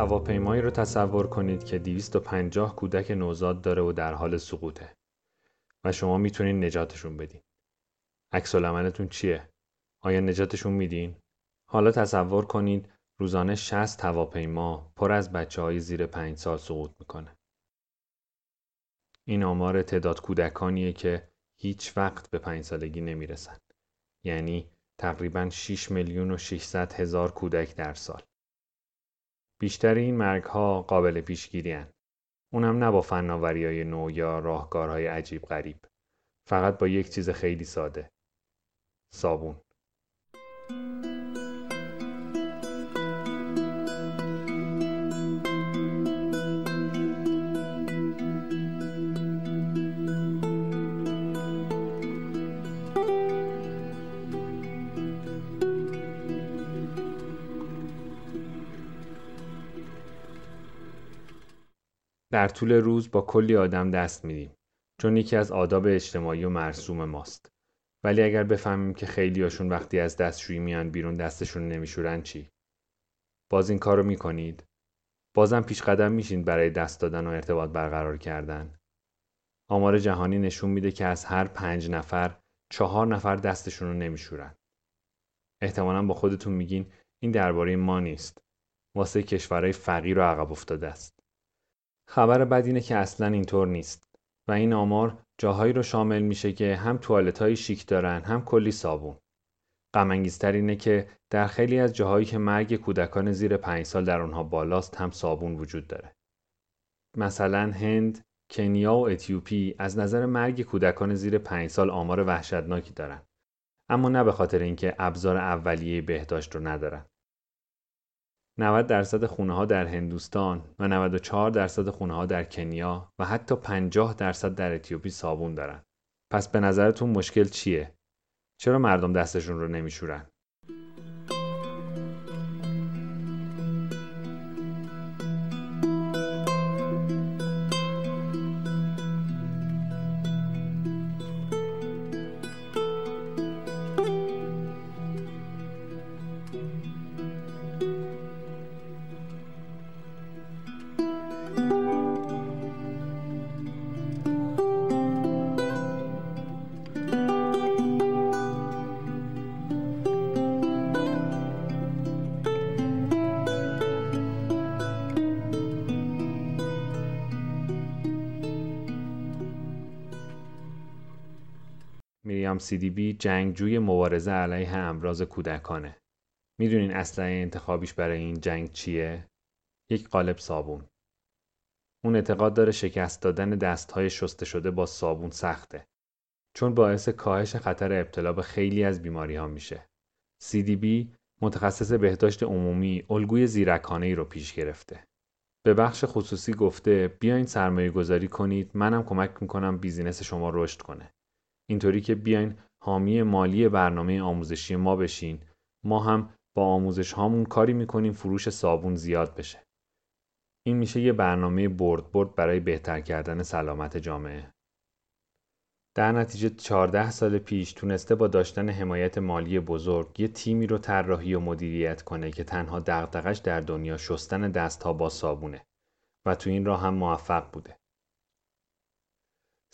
هواپیمایی رو تصور کنید که 250 کودک نوزاد داره و در حال سقوطه و شما می‌تونین نجاتشون بدین. عکس العملتون چیه؟ آیا نجاتشون میدین؟ حالا تصور کنید روزانه 60 هواپیما پر از بچه های زیر 5 سال سقوط می‌کنه. این آمار تعداد کودکانیه که هیچ وقت به 5 سالگی نمی‌رسن. یعنی تقریبا 6 میلیون و 600 هزار کودک در سال. بیشتر این مرگ ها قابل پیشگیری هن. اونم نه با فناوری های نو یا راهکارهای عجیب غریب. فقط با یک چیز خیلی ساده. صابون. در طول روز با کلی آدم دست میدیم چون یکی از آداب اجتماعی و مرسوم ماست. ولی اگر بفهمیم که خیلیاشون وقتی از دستشویی میان بیرون دستشون نمیشورن چی؟ باز این کارو می‌کنید؟ بازم پیش قدم میشین برای دست دادن و ارتباط برقرار کردن. آمار جهانی نشون میده که از هر پنج نفر چهار نفر دستشون رو نمیشورن. احتمالا با خودتون میگین این درباره ما نیست. واسه کشورهای فقیر و عقب افتاده است. خبر بد اینه که اصلا اینطور نیست و این آمار جاهایی رو شامل میشه که هم توالت های شیک دارن هم کلی صابون. غم اینه که در خیلی از جاهایی که مرگ کودکان زیر پنج سال در اونها بالاست هم صابون وجود داره. مثلا هند، کنیا و اتیوپی از نظر مرگ کودکان زیر پنج سال آمار وحشتناکی دارن. اما نه به خاطر اینکه ابزار اولیه بهداشت رو ندارن. 90 درصد خونه ها در هندوستان و 94 درصد خونه ها در کنیا و حتی 50 درصد در اتیوپی صابون دارن. پس به نظرتون مشکل چیه؟ چرا مردم دستشون رو نمیشورن؟ بی جنگجوی مبارزه علیه امراض کودکانه. می‌دونین اسلحه انتخابیش برای این جنگ چیه؟ یک قالب صابون. اون اعتقاد داره شکست دادن دستهای شسته شده با صابون سخته. چون باعث کاهش خطر ابتلا به خیلی از بیماری ها میشه. بی متخصص بهداشت عمومی الگوی زیرکانه ای رو پیش گرفته. به بخش خصوصی گفته بیاین سرمایه گذاری کنید منم کمک می‌کنم بیزینس شما رشد کنه. اینطوری که بیاین حامی مالی برنامه آموزشی ما بشین. ما هم با آموزش هامون کاری می‌کنیم فروش صابون زیاد بشه. این میشه یه برنامه برد برد برای بهتر کردن سلامت جامعه. در نتیجه 14 سال پیش تونسته با داشتن حمایت مالی بزرگ یه تیمی رو طراحی و مدیریت کنه که تنها دغدغش در دنیا شستن دستها با صابونه و تو این راه هم موفق بوده.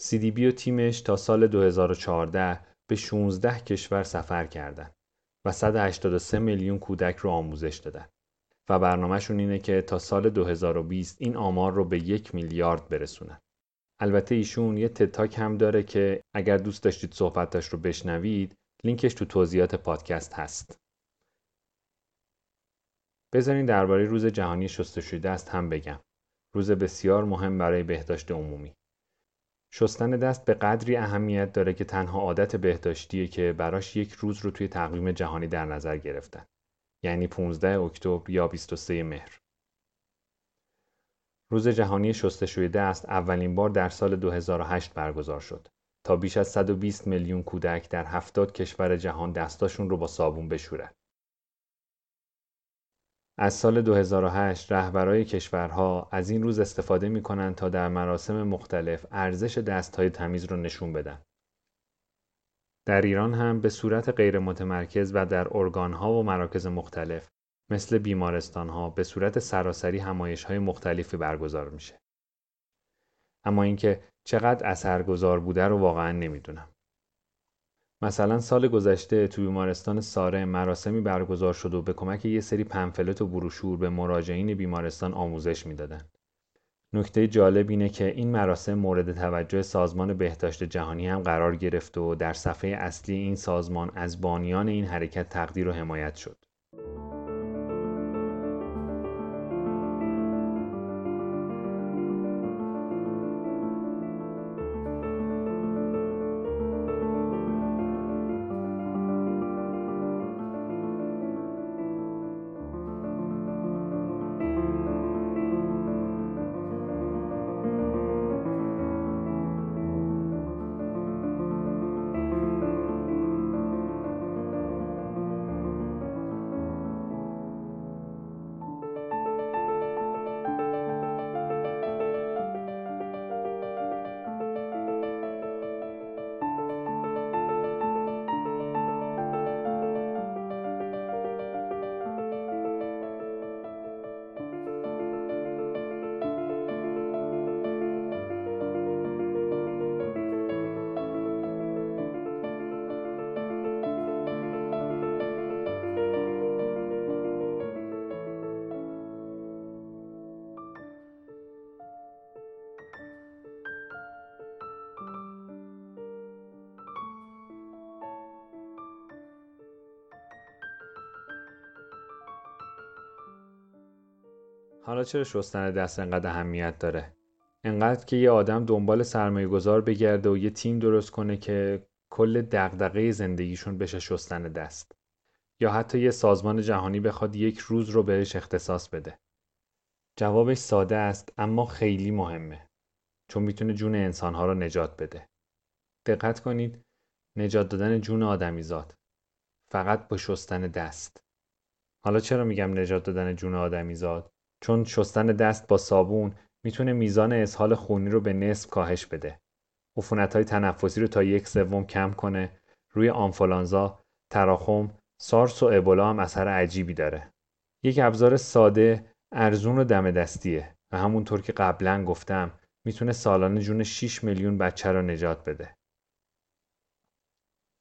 CDB و تیمش تا سال 2014 به 16 کشور سفر کردند و 183 میلیون کودک رو آموزش دادن و برنامهشون اینه که تا سال 2020 این آمار رو به یک میلیارد برسونن. البته ایشون یه تتاک هم داره که اگر دوست داشتید صحبتش رو بشنوید لینکش تو توضیحات پادکست هست. بذارین درباره روز جهانی شستشوی دست هم بگم. روز بسیار مهم برای بهداشت عمومی. شستن دست به قدری اهمیت داره که تنها عادت بهداشتیه که براش یک روز رو توی تقویم جهانی در نظر گرفتن. یعنی 15 اکتبر یا 23 مهر. روز جهانی شستشوی دست اولین بار در سال 2008 برگزار شد تا بیش از 120 میلیون کودک در 70 کشور جهان دستاشون رو با صابون بشورن. از سال 2008 رهبرای کشورها از این روز استفاده می کنند تا در مراسم مختلف ارزش دستهای تمیز رو نشون بدن. در ایران هم به صورت غیر متمرکز و در ارگانها و مراکز مختلف مثل بیمارستان ها به صورت سراسری همایش های مختلفی برگزار میشه. اما اینکه چقدر اثرگذار بوده رو واقعا نمی‌دونم. مثلا سال گذشته تو بیمارستان ساره مراسمی برگزار شد و به کمک یه سری پنفلت و بروشور به مراجعین بیمارستان آموزش می‌دادن. نکته جالب اینه که این مراسم مورد توجه سازمان بهداشت جهانی هم قرار گرفت و در صفحه اصلی این سازمان از بانیان این حرکت تقدیر و حمایت شد. حالا چرا شستن دست انقدر اهمیت داره؟ انقدر که یه آدم دنبال سرمایه گذار بگرده و یه تیم درست کنه که کل دغدغه زندگیشون بشه شستن دست. یا حتی یه سازمان جهانی بخواد یک روز رو بهش اختصاص بده. جوابش ساده است اما خیلی مهمه. چون می‌تونه جون انسانها رو نجات بده. دقت کنید نجات دادن جون آدمیزاد. فقط با شستن دست. حالا چرا میگم نجات دادن جون آدمیزاد؟ چون شستن دست با صابون می‌تونه میزان اسهال خونی رو به نصف کاهش بده. های تنفسی رو تا یک سوم کم کنه. روی آنفولانزا، تراخم، سارس و ابولا هم اثر عجیبی داره. یک ابزار ساده، ارزون و دم دستیه و همونطور که قبلا گفتم می‌تونه سالانه جون 6 میلیون بچه رو نجات بده.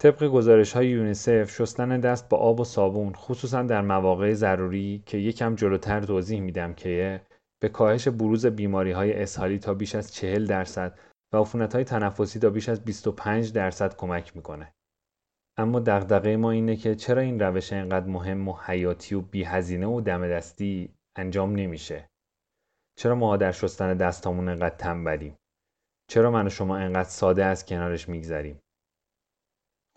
طبق گزارش های یونیسف شستن دست با آب و صابون خصوصا در مواقع ضروری که یکم جلوتر توضیح میدم که به کاهش بروز بیماری های اسهالی تا بیش از 40 درصد و عفونت های تنفسی تا بیش از 25 درصد کمک می‌کنه. اما دغدغه ما اینه که چرا این روش اینقدر مهم و حیاتی و بیهزینه و دم دستی انجام نمیشه؟ چرا ما در شستن دستامون انقدر تنبلیم؟ چرا من و شما انقدر ساده از کنارش میگذریم؟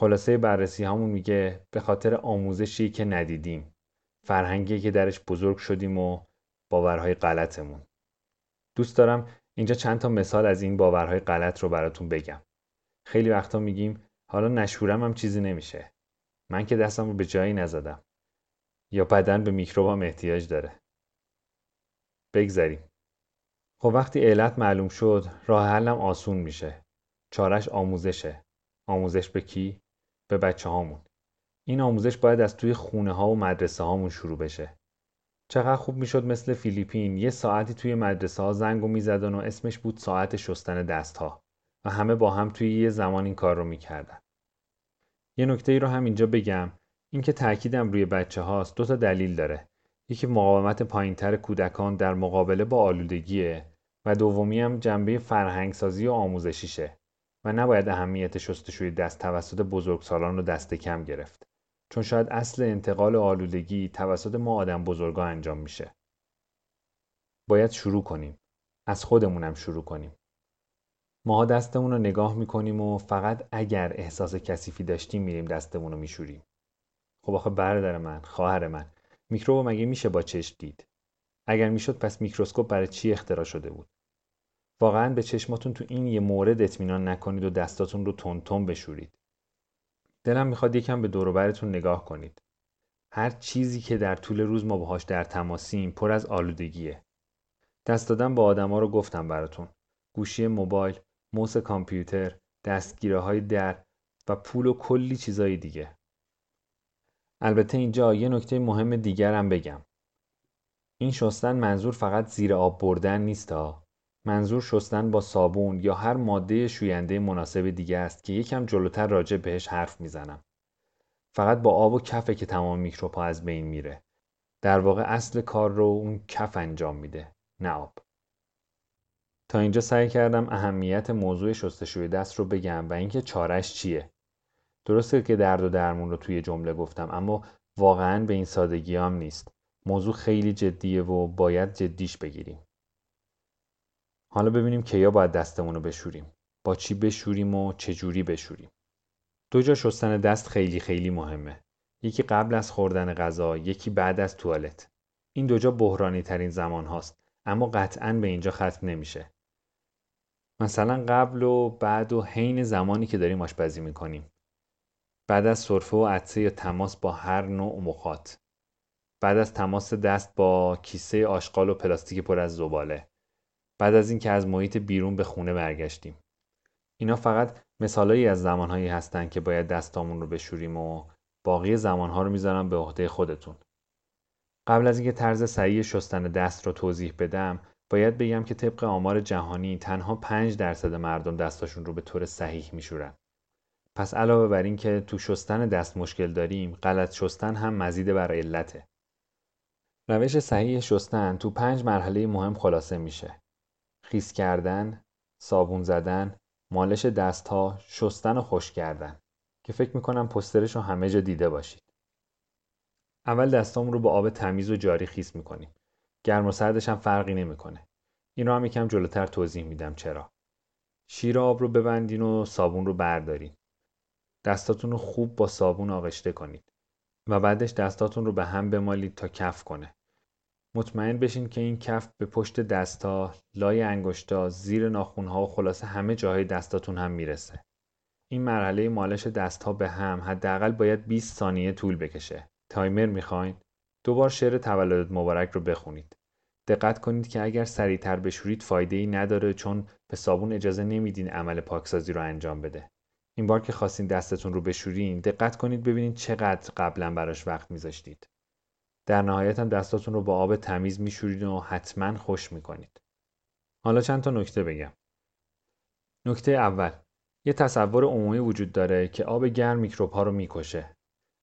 خلاصه بررسی همون میگه به خاطر آموزشی که ندیدیم. فرهنگی که درش بزرگ شدیم و باورهای غلطمون. دوست دارم اینجا چند تا مثال از این باورهای غلط رو براتون بگم. خیلی وقتا میگیم حالا نشورم هم چیزی نمیشه. من که دستم رو به جایی نزدم. یا بدن به میکروبام احتیاج داره. بگذریم خب وقتی علت معلوم شد راه حلم آسون میشه. چارش آموزشه. آموزش به کی؟ به بچه هامون این آموزش باید از توی خونه ها و مدرسه هامون شروع بشه. چقدر خوب می‌شد مثل فیلیپین یه ساعتی توی مدرسه ها زنگ و می‌زدن و اسمش بود ساعت شستن دست ها و همه با هم توی یه زمان این کار رو می‌کردن. یه نکته ای رو هم اینجا بگم اینکه تاکیدم روی بچه هاست دو تا دلیل داره. یکی مقاومت پایینتر کودکان در مقابله با آلودگیه و دومی هم جنبه فرهنگسازی و آموزشیشه. و نباید اهمیت شستشوی دست توسط بزرگسالان رو دست کم گرفت. چون شاید اصل انتقال آلودگی توسط ما آدم بزرگا انجام میشه. باید شروع کنیم. از خودمونم شروع کنیم. ماها دستمون رو نگاه می‌کنیم و فقط اگر احساس کثیفی داشتیم میریم دستمون رو میشوریم. خب آخه برادر من خواهر من میکروب مگه میشه با چشم دید؟ اگر می‌شد پس میکروسکوپ برای چی اختراع شده بود؟ واقعا به چشماتون تو این یه مورد اطمینان نکنید و دستاتون رو تون بشورید. دلم می‌خواد یکم به دوروبرتون نگاه کنید. هر چیزی که در طول روز ما باهاش در تماسیم پر از آلودگیه. دست دادن با آدما رو گفتم براتون. گوشی موبایل، موس کامپیوتر، دستگیره های در و پول و کلی چیزای دیگه. البته اینجا یه نکته مهم دیگرم بگم این شستن منظور فقط زیر آب بردن نیست ها منظور شستن با صابون یا هر ماده شوینده مناسب دیگه است که یکم جلوتر راجع بهش حرف می‌زنم. فقط با آب و کفه که تمام میکروب از بین میره. در واقع اصل کار رو اون کف انجام میده نه آب. تا اینجا سعی کردم اهمیت موضوع شستشوی دست رو بگم و اینکه چارش چیه. درسته که درد و درمون رو توی جمله گفتم اما واقعا به این سادگی هم نیست. موضوع خیلی جدیه و باید جدیش بگیریم. حالا ببینیم کیا باید دستمون رو بشوریم. با چی بشوریم و چجوری بشوریم. دو جا شستن دست خیلی خیلی مهمه. یکی قبل از خوردن غذا یکی بعد از توالت. این دو جا بحرانی ترین زمان هاست اما قطعا به اینجا ختم نمیشه. مثلا قبل و بعد و حین زمانی که داریم آشپزی می‌کنیم. بعد از سرفه و عطسه یا تماس با هر نوع مخاط بعد از تماس دست با کیسه آشغال و پلاستیک پر از زباله. بعد از اینکه از محیط بیرون به خونه برگشتیم. اینا فقط مثالایی از زمانهایی هستن که باید دستامون رو بشوریم و باقی زمانها رو می‌ذارم به عهده خودتون. قبل از اینکه طرز صحیح شستن دست رو توضیح بدم باید بگم که طبق آمار جهانی تنها 5 درصد مردم دستاشون رو به طور صحیح میشورن. پس علاوه بر اینکه تو شستن دست مشکل داریم غلط شستن هم مزید بر علته. روش صحیح شستن تو پنج مرحله مهم خلاصه میشه. خیس کردن صابون زدن مالش دستها شستن و خوش کردن که فکر می‌کنم پسترش رو همه جا دیده باشید. اول دستامون رو با آب تمیز و جاری خیس می‌کنیم. گرم و سردش هم فرقی نمی‌کنه. این رو هم یکم جلوتر توضیح میدم چرا. شیر آب رو ببندین و صابون رو بردارین. دستاتون رو خوب با صابون آغشته کنید و بعدش دستاتون رو به هم بمالید تا کف کنه. مطمئن بشین که این کف به پشت دستا، لای انگشتا، زیر ناخونها و خلاصه همه جاهای دستاتون هم می‌رسه. این مرحله مالش دستها به هم حداقل باید 20 ثانیه طول بکشه. تایمر می‌خواین؟ دوبار شعر تولدت مبارک رو بخونید. دقت کنید که اگر سریعتر بشورید فایده ای نداره چون به صابون اجازه نمیدین عمل پاکسازی رو انجام بده. این بار که خواستین دستتون رو بشورین دقت کنید ببینید چقدر قبلا براش وقت میذاشتید. در نهایت هم دستاتون رو با آب تمیز میشورید و حتما خوش می‌کنید. حالا چند تا نکته بگم. نکته اول یه تصور عمومی وجود داره که آب گرم میکروب ها رو می‌کشه.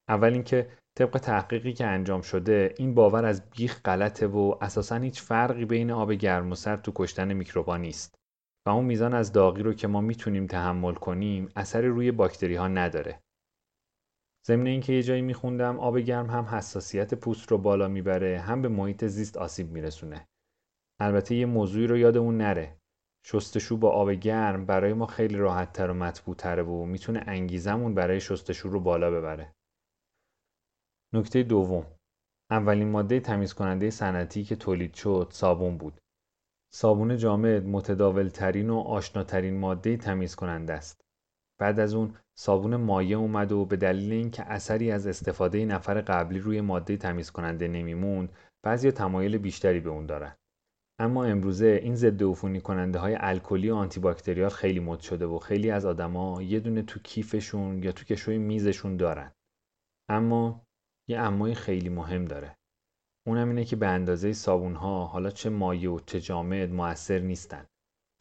اول اینکه طبق تحقیقی که انجام شده این باور از بیخ غلطه و اساسا هیچ فرقی بین آب گرم و سرد تو کشتن میکروبا نیست و اون میزان از داغی رو که ما می‌تونیم تحمل کنیم اثری روی باکتری ها نداره. ضمن اینکه یه جایی میخوندم آب گرم هم حساسیت پوست رو بالا می‌بره هم به محیط زیست آسیب میرسونه. البته یه موضوعی رو یادمون نره. شستشو با آب گرم برای ما خیلی راحتتر و مطبوعتره و می‌تونه انگیزمون برای شستشو رو بالا ببره. نکته دوم اولین ماده تمیز کننده صنعتی که تولید شد صابون بود. صابون جامد متداول ترین و آشناترین ماده تمیز کننده است. بعد از اون صابون مایع اومد و به دلیل اینکه اثری از استفاده نفر قبلی روی ماده تمیز کننده نمیموند بعضی تمایل بیشتری به اون دارن. اما امروزه این ضد عفونی کننده های الکلی و آنتی باکتریال خیلی مد شده و خیلی از آدما یه دونه تو کیفشون یا تو کشوی میزشون دارن. اما یه امای خیلی مهم داره. اونم اینه که به اندازه صابون ها حالا چه مایع و چه جامد موثر نیستن.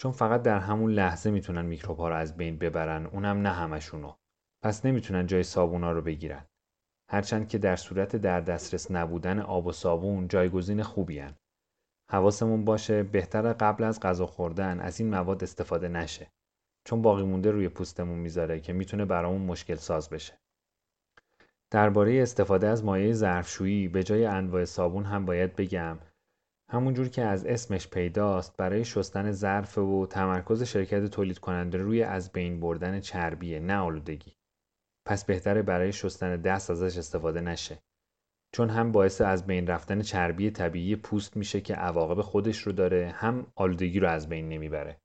چون فقط در همون لحظه می‌تونن میکروب ها رو از بین ببرن اونم نه همشونو. پس نمی‌تونن جای صابونا رو بگیرن. هرچند که در صورت در دسترس نبودن آب و صابون جایگزین خوبی هن. حواسمون باشه بهتر قبل از غذا خوردن از این مواد استفاده نشه. چون باقی مونده روی پوستمون می‌ذاره که می‌تونه برامون مشکل ساز بشه. درباره استفاده از مایع ظرفشویی به جای انواع صابون هم باید بگم. همونجور که از اسمش پیداست برای شستن ظرف و تمرکز شرکت تولید کننده روی از بین بردن چربیه نه آلودگی. پس بهتره برای شستن دست ازش استفاده نشه. چون هم باعث از بین رفتن چربی طبیعی پوست میشه که عواقب خودش رو داره هم آلودگی رو از بین نمی‌بره.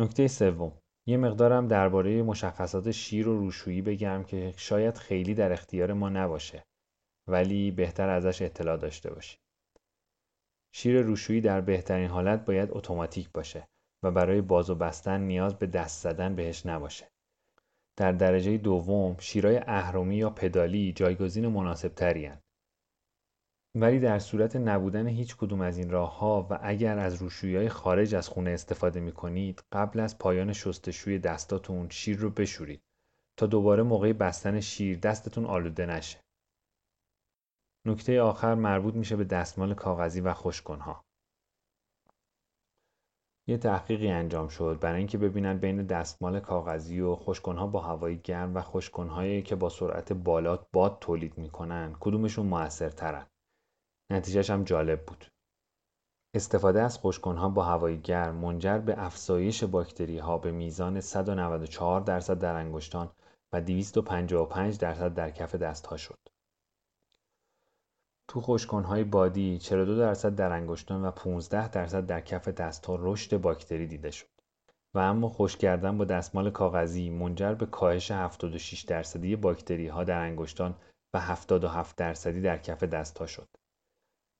نکته سوم. یه مقدارم درباره مشخصات شیر و روشویی بگم که شاید خیلی در اختیار ما نباشه ولی بهتر ازش اطلاع داشته باشیم. شیر روشویی در بهترین حالت باید اتوماتیک باشه و برای باز و بستن نیاز به دست زدن بهش نباشه. در درجه دوم شیرای اهرمی یا پدالی جایگزین مناسب تری ولی در صورت نبودن هیچ کدوم از این راه ها و اگر از روشویی خارج از خونه استفاده می کنید قبل از پایان شستشوی دستاتون شیر رو بشورید تا دوباره موقع بستن شیر دستتون آلوده نشه. نکته آخر مربوط میشه به دستمال کاغذی و خوشکنها. یه تحقیقی انجام شد برای اینکه ببینن بین دستمال کاغذی و خوشکنها با هوای گرم و خوشکنهایی که با سرعت بالا باد تولید می‌کنن کدومشون موثرترن. نتیجهش هم جالب بود. استفاده از خوشکنها با هوای گرم منجر به افزایش باکتری ها به میزان 194 درصد در انگشتان و 255 درصد در کف دست ها شد. تو خوشکنهای بادی 42 درصد در انگشتان و 15 درصد در کف دست رشد باکتری دیده شد. و اما خشک کردن با دستمال کاغذی منجر به کاهش 76 درصدی باکتری ها در انگشتان و 77 درصدی در کف دست ها شد.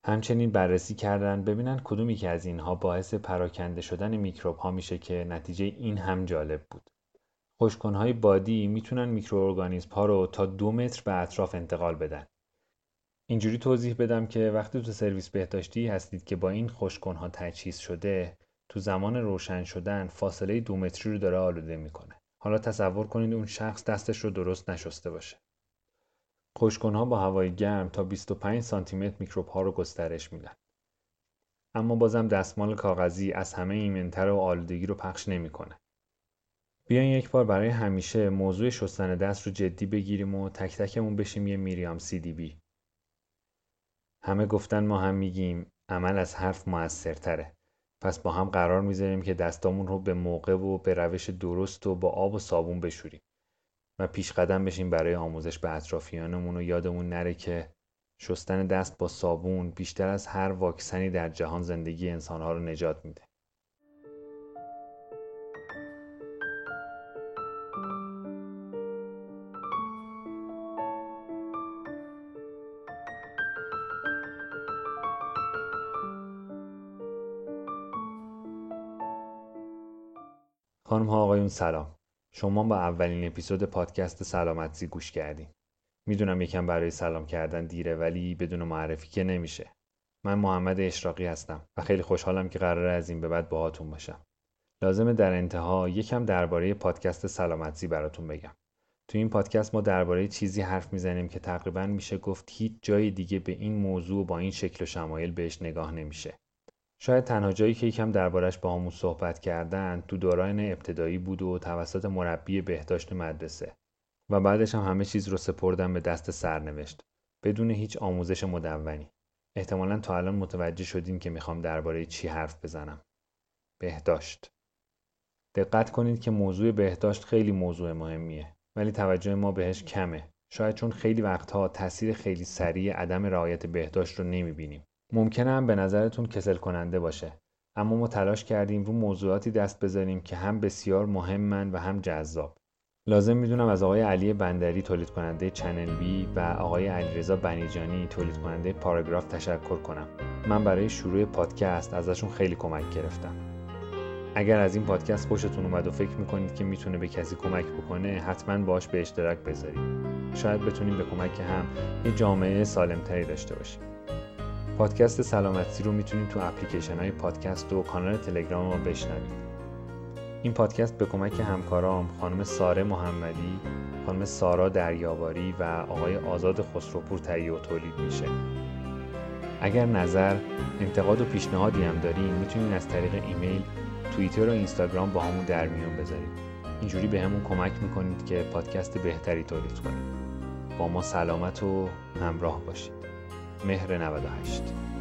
همچنین بررسی کردن ببینن کدومی که از اینها باعث پراکنده شدن میکروب ها میشه که نتیجه این هم جالب بود. خوشکنهای بادی می‌تونن میکروارگانیسم ها رو تا دو متر به اطراف انتقال بدن. اینجوری توضیح بدم که وقتی تو سرویس بهداشتی هستید که با این خوشکنها تجهیز شده تو زمان روشن شدن فاصله دو متری رو داره آلوده می‌کنه. حالا تصور کنید اون شخص دستش رو درست نشسته باشه. خوشکنها با هوای گرم تا 25 سانتی متر میکروب ها رو گسترش میدن. اما بازم دستمال کاغذی از همه ایمنتر و آلودگی رو پخش نمی‌کنه. بیاین یک بار برای همیشه موضوع شستن دست رو جدی بگیریم و تک تکمون بشیم یه میریام سی دی بی. همه گفتن ما هم میگیم عمل از حرف موثرتره. پس با هم قرار می‌ذاریم که دستامون رو به موقع و به روش درست و با آب و صابون بشوریم. و پیش قدم بشیم برای آموزش به اطرافیانمون و یادمون نره که شستن دست با صابون بیشتر از هر واکسنی در جهان زندگی انسانها رو نجات میده. آقایون سلام شما با اولین اپیزود پادکست سلامتی گوش کردین. می‌دونم یکم برای سلام کردن دیره ولی بدون معرفی که نمیشه. من محمد اشراقی هستم و خیلی خوشحالم که قراره از این به بعد باهاتون باشم. لازمه در انتها یکم درباره پادکست سلامتی براتون بگم. تو این پادکست ما درباره چیزی حرف می‌زنیم که تقریبا میشه گفت هیچ جای دیگه به این موضوع با این شکل و شمایل بهش نگاه نمیشه. شاید تنها جایی که یکم دربارش با همون صحبت کردن تو دوران ابتدایی بود و توسط مربی بهداشت مدرسه و بعدش هم همه چیز رو سپردم به دست سرنوشت بدون هیچ آموزش مدونی. احتمالا تا الان متوجه شدین که می‌خوام درباره چی حرف بزنم. بهداشت. دقت کنید که موضوع بهداشت خیلی موضوع مهمیه ولی توجه ما بهش کمه. شاید چون خیلی وقتها تاثیر خیلی سریع عدم رعایت بهداشت رو نمی‌بینیم. ممکنه هم به نظرتون کسل کننده باشه. اما ما تلاش کردیم رو موضوعاتی دست بذاریم که هم بسیار مهمن و هم جذاب. لازم می‌دونم از آقای علی بندری تولید کننده چنل بی و آقای علیرضا بنیجانی تولید کننده پاراگراف تشکر کنم. من برای شروع پادکست ازشون خیلی کمک گرفتم. اگر از این پادکست خوشتون اومد و فکر می‌کنید که می‌تونه به کسی کمک بکنه حتما باش به اشتراک بذارید. شاید بتونیم به کمک هم یه جامعه سالمتری داشته باشیم. پادکست سلامتی رو می‌تونید تو اپلیکیشن های پادکست و کانال تلگرام ما بشنوید. این پادکست به کمک همکارام خانم ساره محمدی خانم سارا دریاواری و آقای آزاد خسروپور تهیه و تولید میشه. اگر نظر انتقاد و پیشنهادی هم دارین می‌تونید از طریق ایمیل توییتر و اینستاگرام با همون در میون بذارید. اینجوری به همون کمک می‌کنید که پادکست بهتری تولید کنید با ما سلامت و همراه باشید. مهر 98